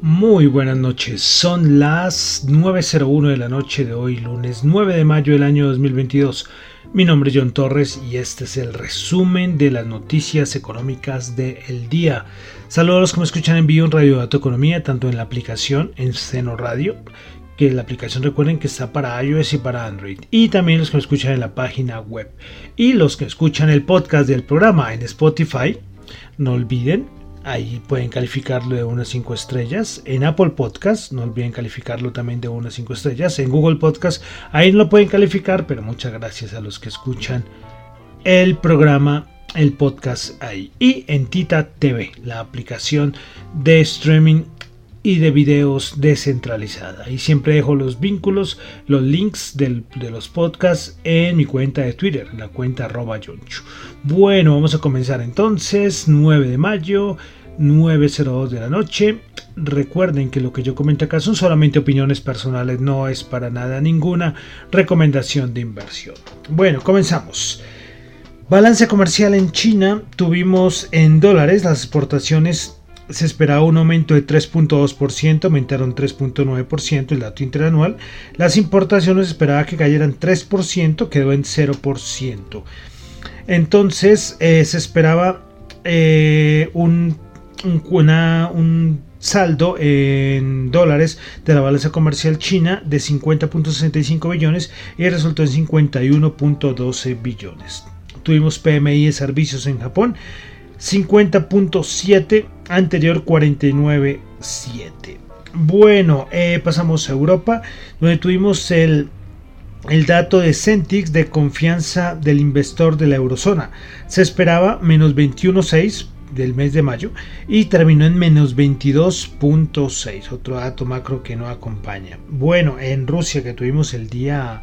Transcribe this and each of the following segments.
Muy buenas noches, son las 9.01 de la noche de hoy, lunes 9 de mayo del año 2022. Mi nombre es John Torres y este es el resumen de las noticias económicas del día. Saludos a los que me escuchan en vivo en Radio Dato Economía, tanto en la aplicación en Seno Radio, que la aplicación recuerden que está para iOS y para Android, y también los que me escuchan en la página web, y los que escuchan el podcast del programa en Spotify. No olviden Ahí pueden calificarlo de unas 5 estrellas. En Apple Podcast, no olviden calificarlo también de unas 5 estrellas. En Google Podcast, ahí no lo pueden calificar, pero muchas gracias a los que escuchan el programa, el podcast ahí. Y en Tita TV, la aplicación de streaming y de videos descentralizada. Y siempre dejo los vínculos, los links de los podcasts en mi cuenta de Twitter, la cuenta arroba Bueno, vamos a comenzar entonces, 9 de mayo, 9.02 de la noche. Recuerden que lo que yo comento acá son solamente opiniones personales, no es para nada ninguna recomendación de inversión. Bueno, comenzamos. Balance comercial en China, tuvimos en dólares las exportaciones se esperaba un aumento de 3.2%, aumentaron 3.9% el dato interanual. Las importaciones esperaba que cayeran 3%, quedó en 0%. Entonces eh, se esperaba eh, un, un saldo en dólares de la balanza comercial china de 50.65 billones y resultó en 51.12 billones. Tuvimos PMI de servicios en Japón 50.7, anterior 49.7. Bueno, eh, pasamos a Europa, donde tuvimos el, el dato de Centix de confianza del inversor de la eurozona. Se esperaba menos 21.6 del mes de mayo y terminó en menos 22.6, otro dato macro que no acompaña. Bueno, en Rusia que tuvimos el día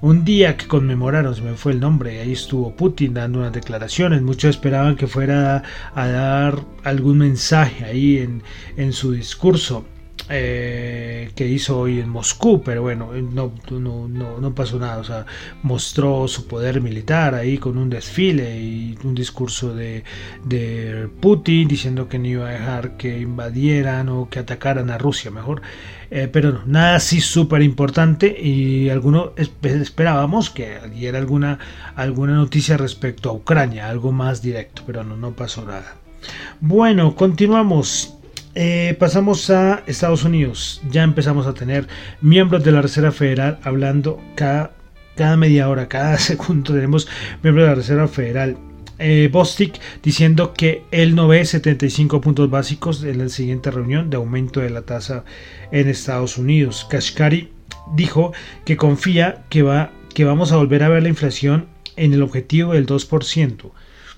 un día que conmemoraron, se me fue el nombre, ahí estuvo Putin dando unas declaraciones, muchos esperaban que fuera a dar algún mensaje ahí en, en su discurso. Eh, que hizo hoy en Moscú, pero bueno, no, no, no, pasó nada, o sea, mostró su poder militar ahí con un desfile y un discurso de, Putin diciendo que no iba a dejar que invadieran o que atacaran a Rusia mejor, eh, pero no, nada así súper importante y algunos esperábamos que diera alguna, alguna noticia respecto a Ucrania, algo más directo, pero no, no pasó nada. Bueno, continuamos. Eh, pasamos a Estados Unidos. Ya empezamos a tener miembros de la Reserva Federal hablando cada, cada media hora, cada segundo tenemos miembros de la Reserva Federal. Eh, Bostic diciendo que él no ve 75 puntos básicos en la siguiente reunión de aumento de la tasa en Estados Unidos. Kashkari dijo que confía que, va, que vamos a volver a ver la inflación en el objetivo del 2%.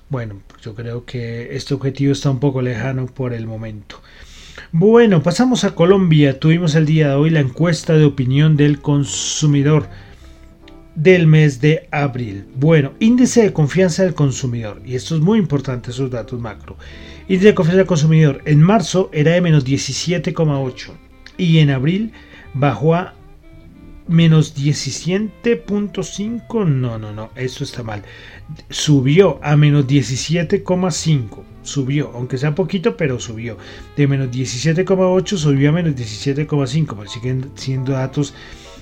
Bueno, yo creo que este objetivo está un poco lejano por el momento. Bueno, pasamos a Colombia. Tuvimos el día de hoy la encuesta de opinión del consumidor del mes de abril. Bueno, índice de confianza del consumidor. Y esto es muy importante, esos datos macro. Índice de confianza del consumidor en marzo era de menos 17,8 y en abril bajó a menos 17.5. No, no, no, eso está mal. Subió a menos 17,5 subió, aunque sea poquito, pero subió. De menos 17,8 subió a menos 17,5, pues siguen siendo datos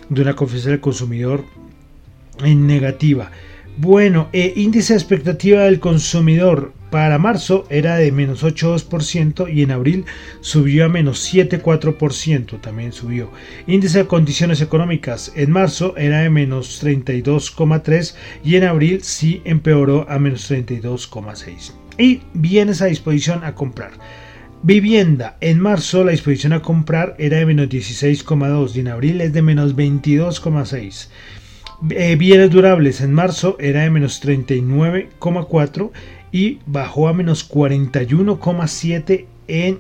de una confianza del consumidor en negativa. Bueno, eh, índice de expectativa del consumidor para marzo era de menos 8,2% y en abril subió a menos 7,4%, también subió. Índice de condiciones económicas en marzo era de menos 32,3% y en abril sí empeoró a menos 32,6% y bienes a disposición a comprar. Vivienda. En marzo la disposición a comprar era de menos 16,2 y en abril es de menos 22,6. Eh, bienes durables en marzo era de menos 39,4 y bajó a menos 41,7 en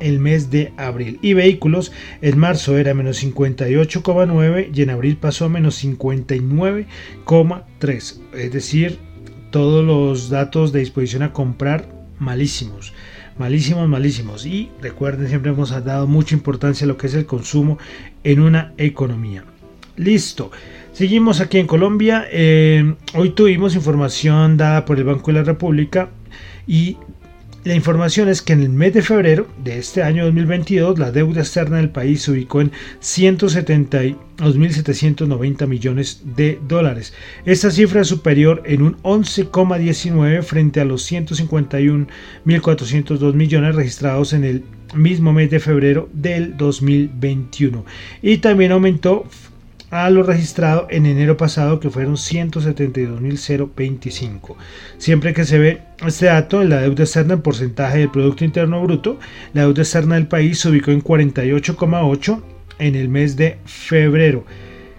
el mes de abril. Y vehículos en marzo era menos 58,9 y en abril pasó a menos 59,3. Es decir, todos los datos de disposición a comprar malísimos. Malísimos, malísimos. Y recuerden, siempre hemos dado mucha importancia a lo que es el consumo en una economía. Listo. Seguimos aquí en Colombia. Eh, hoy tuvimos información dada por el Banco de la República y la información es que en el mes de febrero de este año 2022 la deuda externa del país se ubicó en 172.790 millones de dólares. Esta cifra es superior en un 11,19 frente a los 151.402 millones registrados en el mismo mes de febrero del 2021 y también aumentó a lo registrado en enero pasado que fueron 172.025. Siempre que se ve este dato en la deuda externa en porcentaje del Producto Interno Bruto, la deuda externa del país se ubicó en 48,8 en el mes de febrero.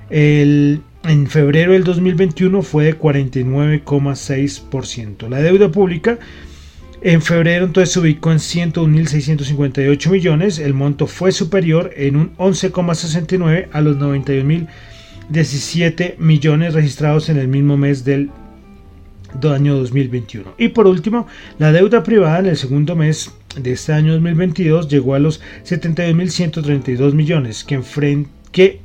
El, en febrero del 2021 fue de 49,6%. La deuda pública en febrero entonces se ubicó en 101.658 millones, el monto fue superior en un 11,69 a los 91.017 millones registrados en el mismo mes del año 2021. Y por último, la deuda privada en el segundo mes de este año 2022 llegó a los 72.132 millones, que, que,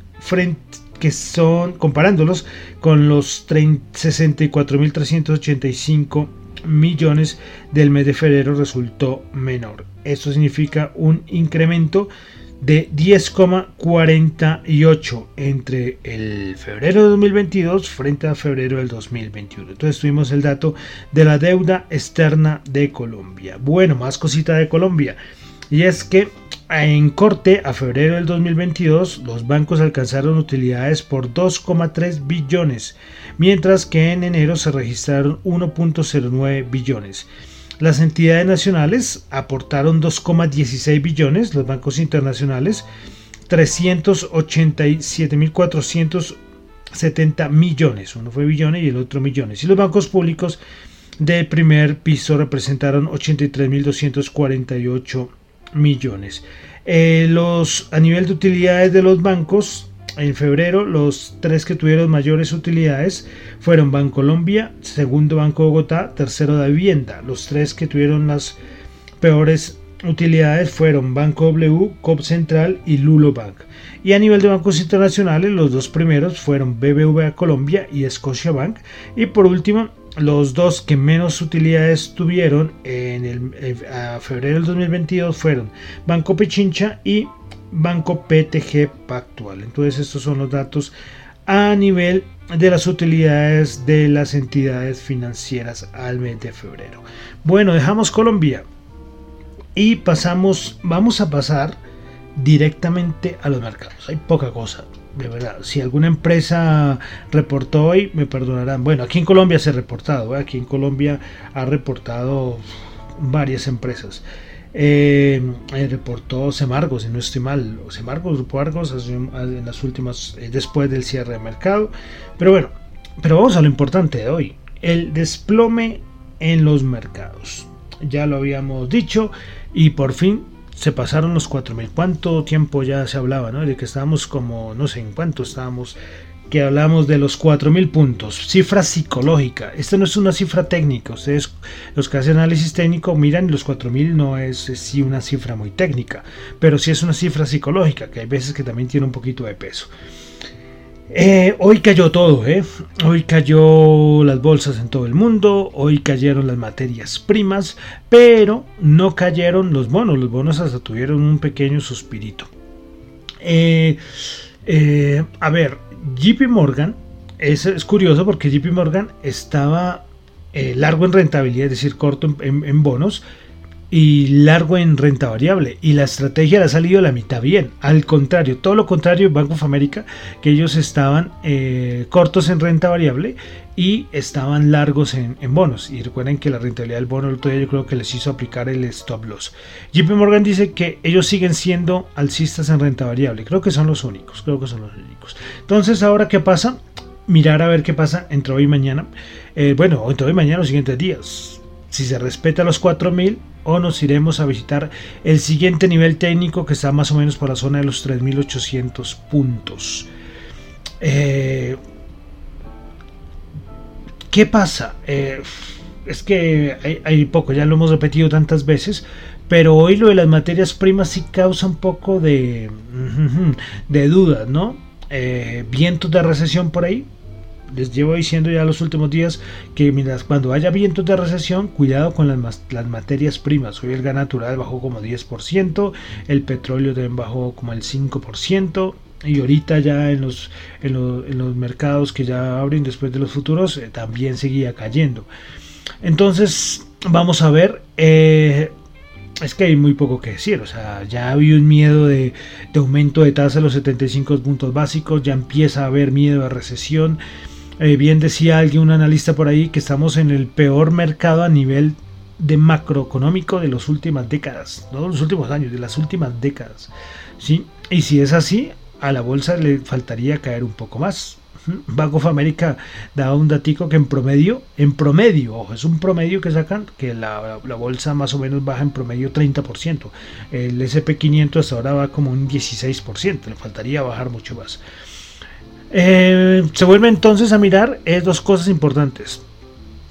que son, comparándolos con los 64.385 millones del mes de febrero resultó menor. Esto significa un incremento de 10,48 entre el febrero de 2022 frente a febrero del 2021. Entonces tuvimos el dato de la deuda externa de Colombia. Bueno, más cosita de Colombia. Y es que en corte a febrero del 2022 los bancos alcanzaron utilidades por 2,3 billones, mientras que en enero se registraron 1.09 billones. Las entidades nacionales aportaron 2,16 billones, los bancos internacionales 387.470 millones, uno fue billones y el otro millones, y los bancos públicos de primer piso representaron 83.248 millones. Eh, los, a nivel de utilidades de los bancos, en febrero los tres que tuvieron mayores utilidades fueron Bancolombia, segundo Banco Bogotá, tercero de Vivienda. Los tres que tuvieron las peores utilidades fueron Banco W, COP Central y Lulo Bank. Y a nivel de bancos internacionales, los dos primeros fueron BBVA Colombia y Bank Y por último, los dos que menos utilidades tuvieron en el, a febrero del 2022 fueron Banco Pichincha y Banco PTG Pactual. Entonces estos son los datos a nivel de las utilidades de las entidades financieras al mes de febrero. Bueno, dejamos Colombia y pasamos, vamos a pasar directamente a los mercados. Hay poca cosa de verdad, si alguna empresa reportó hoy, me perdonarán. Bueno, aquí en Colombia se ha reportado, ¿eh? aquí en Colombia ha reportado varias empresas. Eh, eh, reportó Semargos, si no estoy mal, Semargos, Grupo Argos, en las últimas, después del cierre de mercado. Pero bueno, pero vamos a lo importante de hoy, el desplome en los mercados. Ya lo habíamos dicho y por fin se pasaron los 4.000. ¿Cuánto tiempo ya se hablaba, no? De que estábamos como, no sé en cuánto estábamos, que hablamos de los 4.000 puntos. Cifra psicológica. Esta no es una cifra técnica. Ustedes, los que hacen análisis técnico, miran los 4.000 no es, es sí una cifra muy técnica, pero sí es una cifra psicológica, que hay veces que también tiene un poquito de peso. Eh, hoy cayó todo, ¿eh? Hoy cayó las bolsas en todo el mundo, hoy cayeron las materias primas, pero no cayeron los bonos, los bonos hasta tuvieron un pequeño suspirito. Eh, a ver, JP Morgan, es, es, curioso porque JP Morgan estaba largo en rentabilidad, es decir, corto en bonos, y largo en renta variable y la estrategia le ha salido la mitad bien. Al contrario todo lo contrario Bank of America que ellos estaban eh, cortos en renta variable y estaban largos en, bonos. Y recuerden que la rentabilidad del bono el otro día yo creo que les hizo aplicar el stop loss. JP Morgan dice que ellos siguen siendo alcistas en renta variable. Creo que son los únicos creo que son los únicos. Entonces ahora qué pasa mirar a ver qué pasa entre hoy y mañana. Eh, bueno, entre hoy y mañana los siguientes días. Si se respeta los 4000 o nos iremos a visitar el siguiente nivel técnico que está más o menos por la zona de los 3800 puntos. Eh, ¿Qué pasa? Eh, es que hay, poco, ya lo hemos repetido tantas veces, pero hoy lo de las materias primas sí causa un poco de, de dudas, ¿no? Eh, vientos de recesión por ahí. Les llevo diciendo ya los últimos días que mientras cuando haya vientos de recesión, cuidado con las, materias primas. Hoy el gas natural bajó como 10%, el petróleo también bajó como el 5%, y ahorita ya en los, en los, mercados que ya abren después de los futuros eh, también seguía cayendo. Entonces, vamos a ver. Eh, es que hay muy poco que decir. O sea, ya había un miedo de, aumento de tasa de los 75 puntos básicos. Ya empieza a haber miedo de recesión. Eh, bien decía alguien, un analista por ahí, que estamos en el peor mercado a nivel de macroeconómico de las últimas décadas. No de los últimos años, de las últimas décadas. ¿sí? Y si es así, a la bolsa le faltaría caer un poco más. Bank of America da un datico que en promedio, en promedio, ojo, es un promedio que sacan, que la, bolsa más o menos baja en promedio 30%. El SP500 hasta ahora va como un 16%, le faltaría bajar mucho más. Eh, se vuelve entonces a mirar es dos cosas importantes.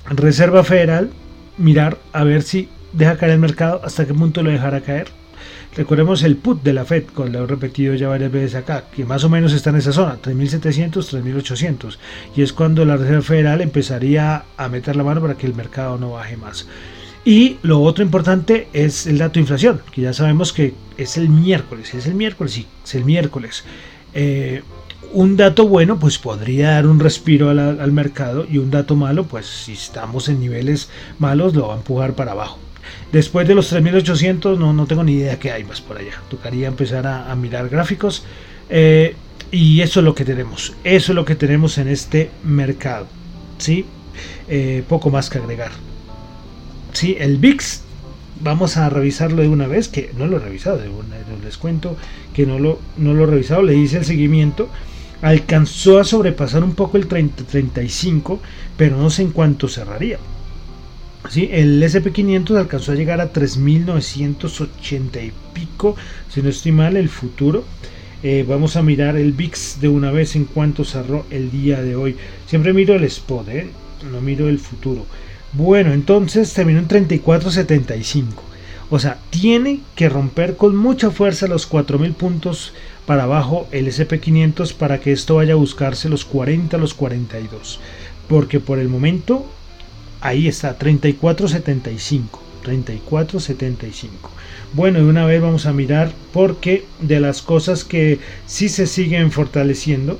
Reserva Federal, mirar a ver si deja caer el mercado, hasta qué punto lo dejará caer Recordemos el put de la Fed, con lo he repetido ya varias veces acá, que más o menos está en esa zona, 3.700, 3.800. Y es cuando la Reserva Federal empezaría a meter la mano para que el mercado no baje más. Y lo otro importante es el dato de inflación, que ya sabemos que es el miércoles. ¿Es el miércoles? Sí, es el miércoles. Eh, un dato bueno pues podría dar un respiro al mercado y un dato malo pues si estamos en niveles malos lo va a empujar para abajo. Después de los 3800 no, no tengo ni idea qué hay más por allá. Tocaría empezar a, mirar gráficos. Eh, y eso es lo que tenemos. Eso es lo que tenemos en este mercado. ¿sí? Eh, poco más que agregar. ¿sí? El VIX, vamos a revisarlo de una vez, que no lo he revisado, les cuento que no lo, no lo he revisado, le hice el seguimiento. Alcanzó a sobrepasar un poco el 30, 35, pero no sé en cuánto cerraría. ¿sí? El SP500 alcanzó a llegar a 3.980 y pico, si no estoy mal, el futuro. Eh, vamos a mirar el VIX de una vez en cuanto cerró el día de hoy. Siempre miro el spot, ¿eh? no miro el futuro. Bueno, entonces terminó en 34.75. O sea, tiene que romper con mucha fuerza los 4.000 puntos para abajo el SP500 para que esto vaya a buscarse los 40, los 42. Porque por el momento Ahí está, 3475. 3475. Bueno, y una vez vamos a mirar porque de las cosas que sí se siguen fortaleciendo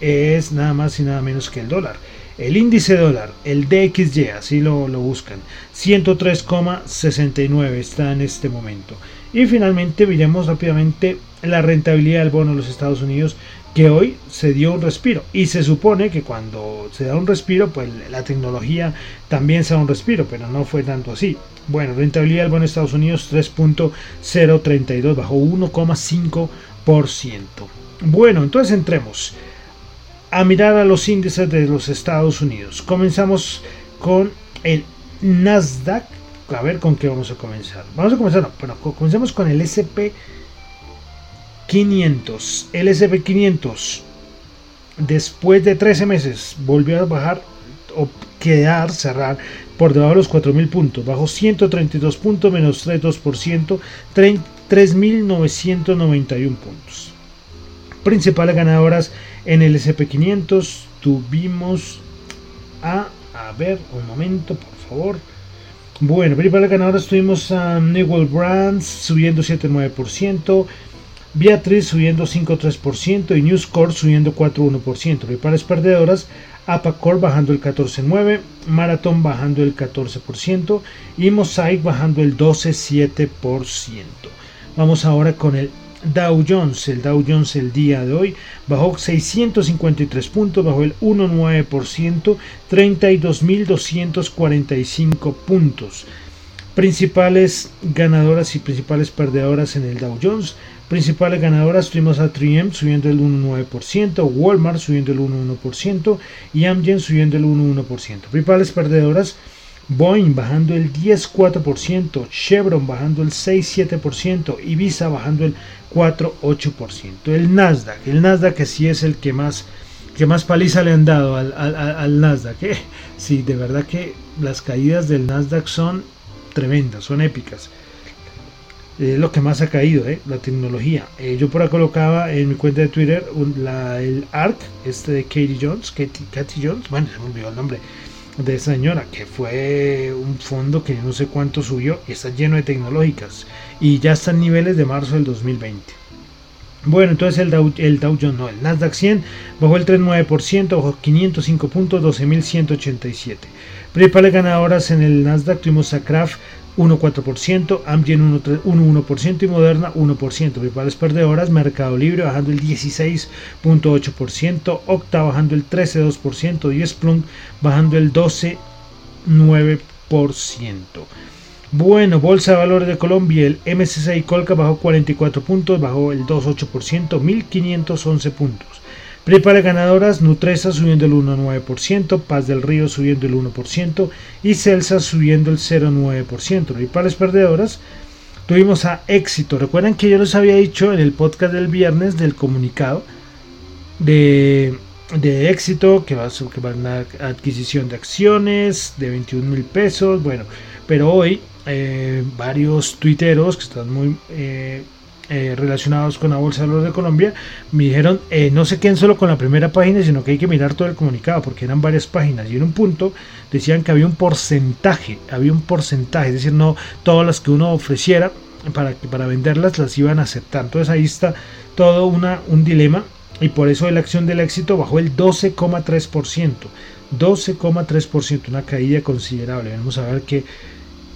es nada más y nada menos que el dólar. El índice dólar, el DXY, así lo, lo buscan, 103,69 está en este momento. Y finalmente miremos rápidamente la rentabilidad del bono de los Estados Unidos que hoy se dio un respiro. Y se supone que cuando se da un respiro pues la tecnología también se da un respiro pero no fue tanto así. Bueno rentabilidad del bono de Estados Unidos 3.032 bajo 1,5% bueno entonces entremos a mirar a los índices de los Estados Unidos. Comenzamos con el Nasdaq. A ver con qué vamos a comenzar vamos a comenzar no, bueno comencemos con el SP 500, el SP500, después de 13 meses, volvió a bajar o quedar, cerrar por debajo de los 4.000 puntos, bajo 132 puntos, menos 3,2%, 3.991 puntos. Principales ganadoras en el SP500 tuvimos a, a ver, un momento, por favor. Bueno, principales ganadoras tuvimos a Newell Brands subiendo 7,9%, Beatriz subiendo 5,3% y News Corp subiendo 4,1%. pares perdedoras, Apacor bajando el 14,9%, Marathon bajando el 14% y Mosaic bajando el 12,7%. Vamos ahora con el Dow Jones. El Dow Jones el día de hoy bajó 653 puntos, bajó el 1,9%, 32.245 puntos. Principales ganadoras y principales perdedoras en el Dow Jones. Principales ganadoras tuvimos a 3M subiendo el 1,9%, Walmart subiendo el 1,1% y Amgen subiendo el 1,1%. Principales perdedoras Boeing bajando el 10,4%, Chevron bajando el 6,7% y Visa bajando el 4,8%. El Nasdaq, el Nasdaq que sí es el que más, que más paliza le han dado al, Nasdaq. ¿eh? Sí, de verdad que las caídas del Nasdaq son tremendas, son épicas. Es lo que más ha caído, ¿eh? la tecnología. Eh, yo por ahí colocaba en mi cuenta de Twitter el ARC, este de Katie Jones, Katie Jones, bueno, se me olvidó el nombre de esa señora, que fue un fondo que no sé cuánto subió y está lleno de tecnológicas y ya está en niveles de marzo del 2020. Bueno, entonces el Dow, el Dow Jones, no, el Nasdaq 100 bajó el 3,9%, bajó 505 puntos, 12.187. Principales ganadoras en el Nasdaq tuvimos a Kraft 1,4%, Amgen 1,1% y Moderna 1%. Principales perdedoras, Mercado Libre bajando el 16,8%, Octa bajando el 13,2% y Splunk bajando el 12,9%. Bueno, Bolsa de Valores de Colombia, el MSCI Colca bajó 44 puntos, bajó el 2,8%, 1.511 puntos. Principales ganadoras, Nutresa subiendo el 1,9%, Paz del Río subiendo el 1% y Celsa subiendo el 0,9%. Principales perdedoras, tuvimos a Éxito. Recuerden que yo les había dicho en el podcast del viernes del comunicado de, Éxito que va, a, que va a una adquisición de acciones de 21 mil pesos. Bueno, pero hoy eh, varios tuiteros que están muy... Eh, eh, relacionados con la Bolsa de Valores de Colombia, me dijeron eh, no se queden solo con la primera página, sino que hay que mirar todo el comunicado, porque eran varias páginas. Y en un punto decían que había un porcentaje, había un porcentaje, es decir, no todas las que uno ofreciera para, para venderlas las iban a aceptar. Entonces ahí está todo una, un dilema y por eso la acción del éxito bajó el 12,3%. 12,3%, una caída considerable. Vamos a ver qué,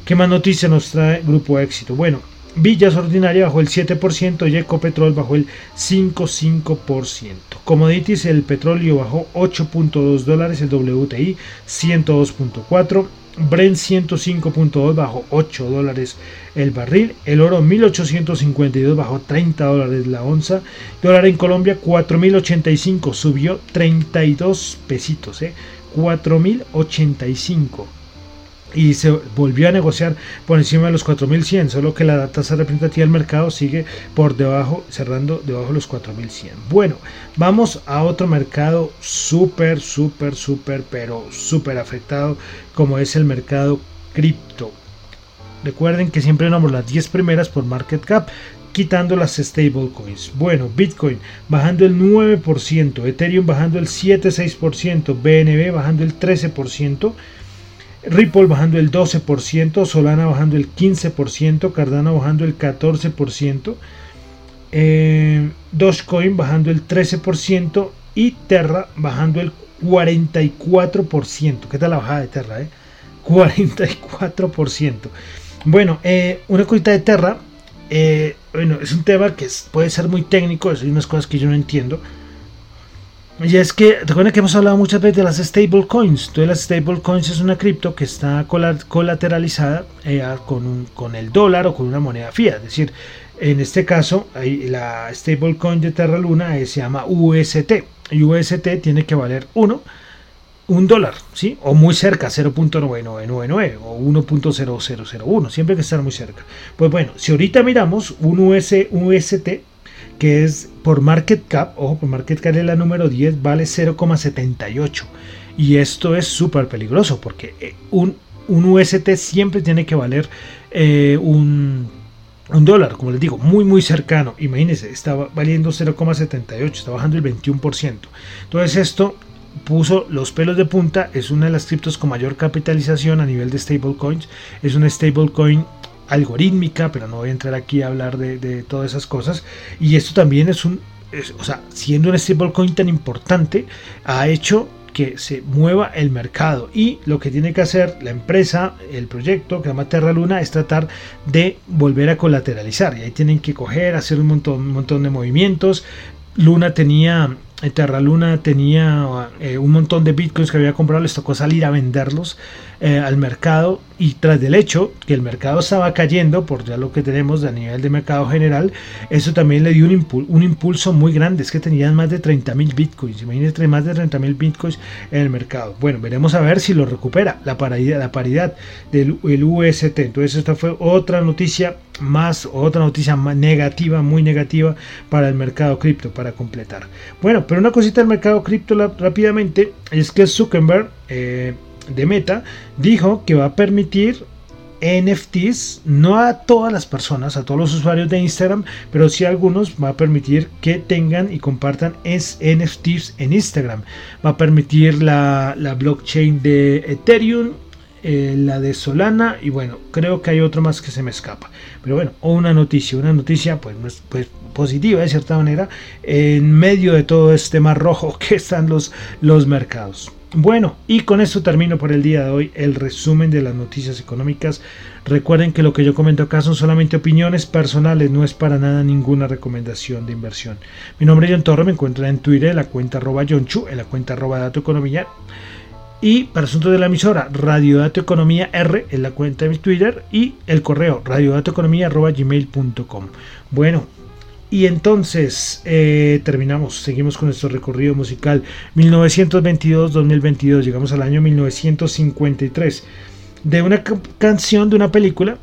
qué más noticias nos trae Grupo Éxito. Bueno, Villas Ordinaria bajó el 7% y Ecopetrol bajó el 5,5%. Commodities, el petróleo bajó 8.2 dólares, el WTI 102.4. Brent 105.2 bajó 8 dólares el barril, el oro 1852 bajó 30 dólares la onza, dólar en Colombia 4085 subió 32 pesitos, eh, 4085 y se volvió a negociar por encima de los 4100, solo que la tasa representativa del mercado sigue por debajo, cerrando debajo de los 4100. Bueno, vamos a otro mercado súper, súper, súper, pero súper afectado, como es el mercado cripto. Recuerden que siempre nombramos las 10 primeras por market cap, quitando las stablecoins. Bueno, Bitcoin bajando el 9%, Ethereum bajando el 7,6%, BNB bajando el 13%. Ripple bajando el 12%, Solana bajando el 15%, Cardano bajando el 14%, eh, Dogecoin bajando el 13% y Terra bajando el 44%. ¿Qué tal la bajada de Terra? Eh? 44%. Bueno, eh, una cosita de Terra, eh, bueno, es un tema que puede ser muy técnico, hay unas cosas que yo no entiendo. Y es que, recuerden que hemos hablado muchas veces de las stablecoins. Entonces, las stablecoins es una cripto que está colateralizada eh, con, con el dólar o con una moneda fiat. Es decir, en este caso, la stablecoin de Terra Luna eh, se llama UST. Y UST tiene que valer 1, un dólar, ¿sí? O muy cerca, 0.9999 o 1.0001. Siempre hay que estar muy cerca. Pues bueno, si ahorita miramos un US, UST que es por market cap, ojo, por market cap es la número 10, vale 0,78. Y esto es súper peligroso porque eh, un, un, UST siempre tiene que valer eh, un, un, dólar, como les digo, muy muy cercano. Imagínense, está valiendo 0,78, está bajando el 21%. Entonces esto puso los pelos de punta, es una de las criptos con mayor capitalización a nivel de stablecoins, es una stablecoin algorítmica, pero no voy a entrar aquí a hablar de, todas esas cosas. Y esto también es un, o sea, siendo un stablecoin tan importante, ha hecho que se mueva el mercado y lo que tiene que hacer la empresa, el proyecto que se llama Terra Luna es tratar de volver a colateralizar y ahí tienen que coger, hacer un montón, un montón de movimientos. Luna tenía Terra Luna tenía eh, un montón de bitcoins que había comprado, les tocó salir a venderlos eh, al mercado y tras del hecho que el mercado estaba cayendo por ya lo que tenemos a nivel de mercado general, eso también le dio un, un impulso muy grande, es que tenían más de 30 mil bitcoins, imagínense más de 30 mil bitcoins en el mercado. Bueno, veremos a ver si lo recupera la paridad, la paridad del el UST. Entonces esta fue otra noticia más, otra noticia más negativa, muy negativa para el mercado cripto, para completar. Bueno, pero una cosita del mercado cripto rápidamente es que Zuckerberg... Eh, de Meta dijo que va a permitir NFTs, no a todas las personas, a todos los usuarios de Instagram, pero sí a algunos va a permitir que tengan y compartan NFTs en Instagram. Va a permitir la, blockchain de Ethereum, eh, la de Solana y bueno, creo que hay otro más que se me escapa. Pero bueno, una noticia, una noticia pues, pues positiva de cierta manera en medio de todo este mar rojo que están los, los mercados. Bueno, y con esto termino por el día de hoy el resumen de las noticias económicas. Recuerden que lo que yo comento acá son solamente opiniones personales, no es para nada ninguna recomendación de inversión. Mi nombre es John Torre, me encuentran en Twitter en la cuenta arroba John Chu, en la cuenta arroba Dato Economía. Y para asuntos de la emisora, Radio Dato Economía R en la cuenta de mi Twitter y el correo radiodatoeconomía.gmail.com. Bueno, y entonces eh, terminamos, seguimos con nuestro recorrido musical 1922-2022, llegamos al año 1953, de una canción de una película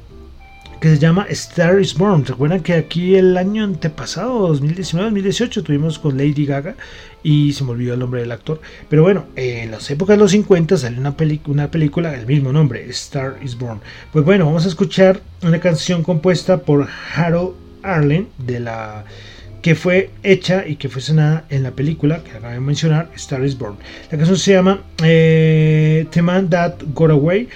que se llama Star is Born. ¿Recuerdan que aquí el año antepasado, 2019-2018, tuvimos con Lady Gaga y se me olvidó el nombre del actor? Pero bueno, en las épocas de los 50 salió una, una película del mismo nombre, Star is Born. Pues bueno, vamos a escuchar una canción compuesta por Harold Arlen, de la que fue hecha y que fue sonada en la película que acabo de mencionar, Star is Born. La canción se llama eh, The Man That Got Away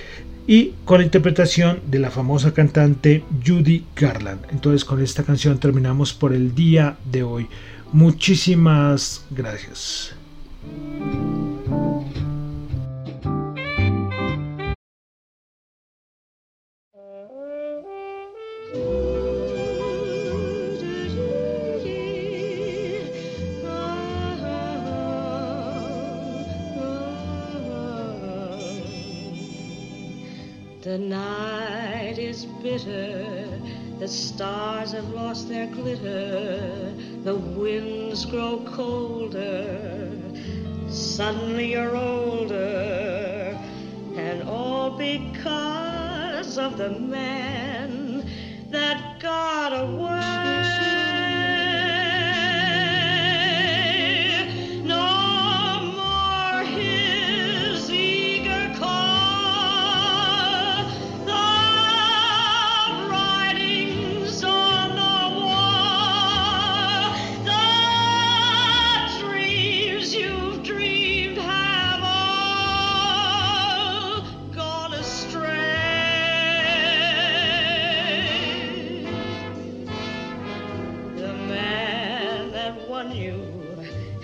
y con la interpretación de la famosa cantante Judy Garland. Entonces con esta canción terminamos por el día de hoy. Muchísimas gracias. Bitter, the stars have lost their glitter, the winds grow colder, suddenly you're older, and all because of the man that got away.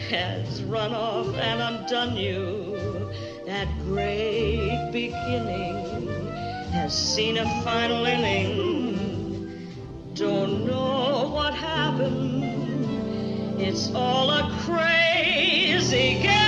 has run off and undone you. That great beginning has seen a final inning. Don't know what happened. It's all a crazy game.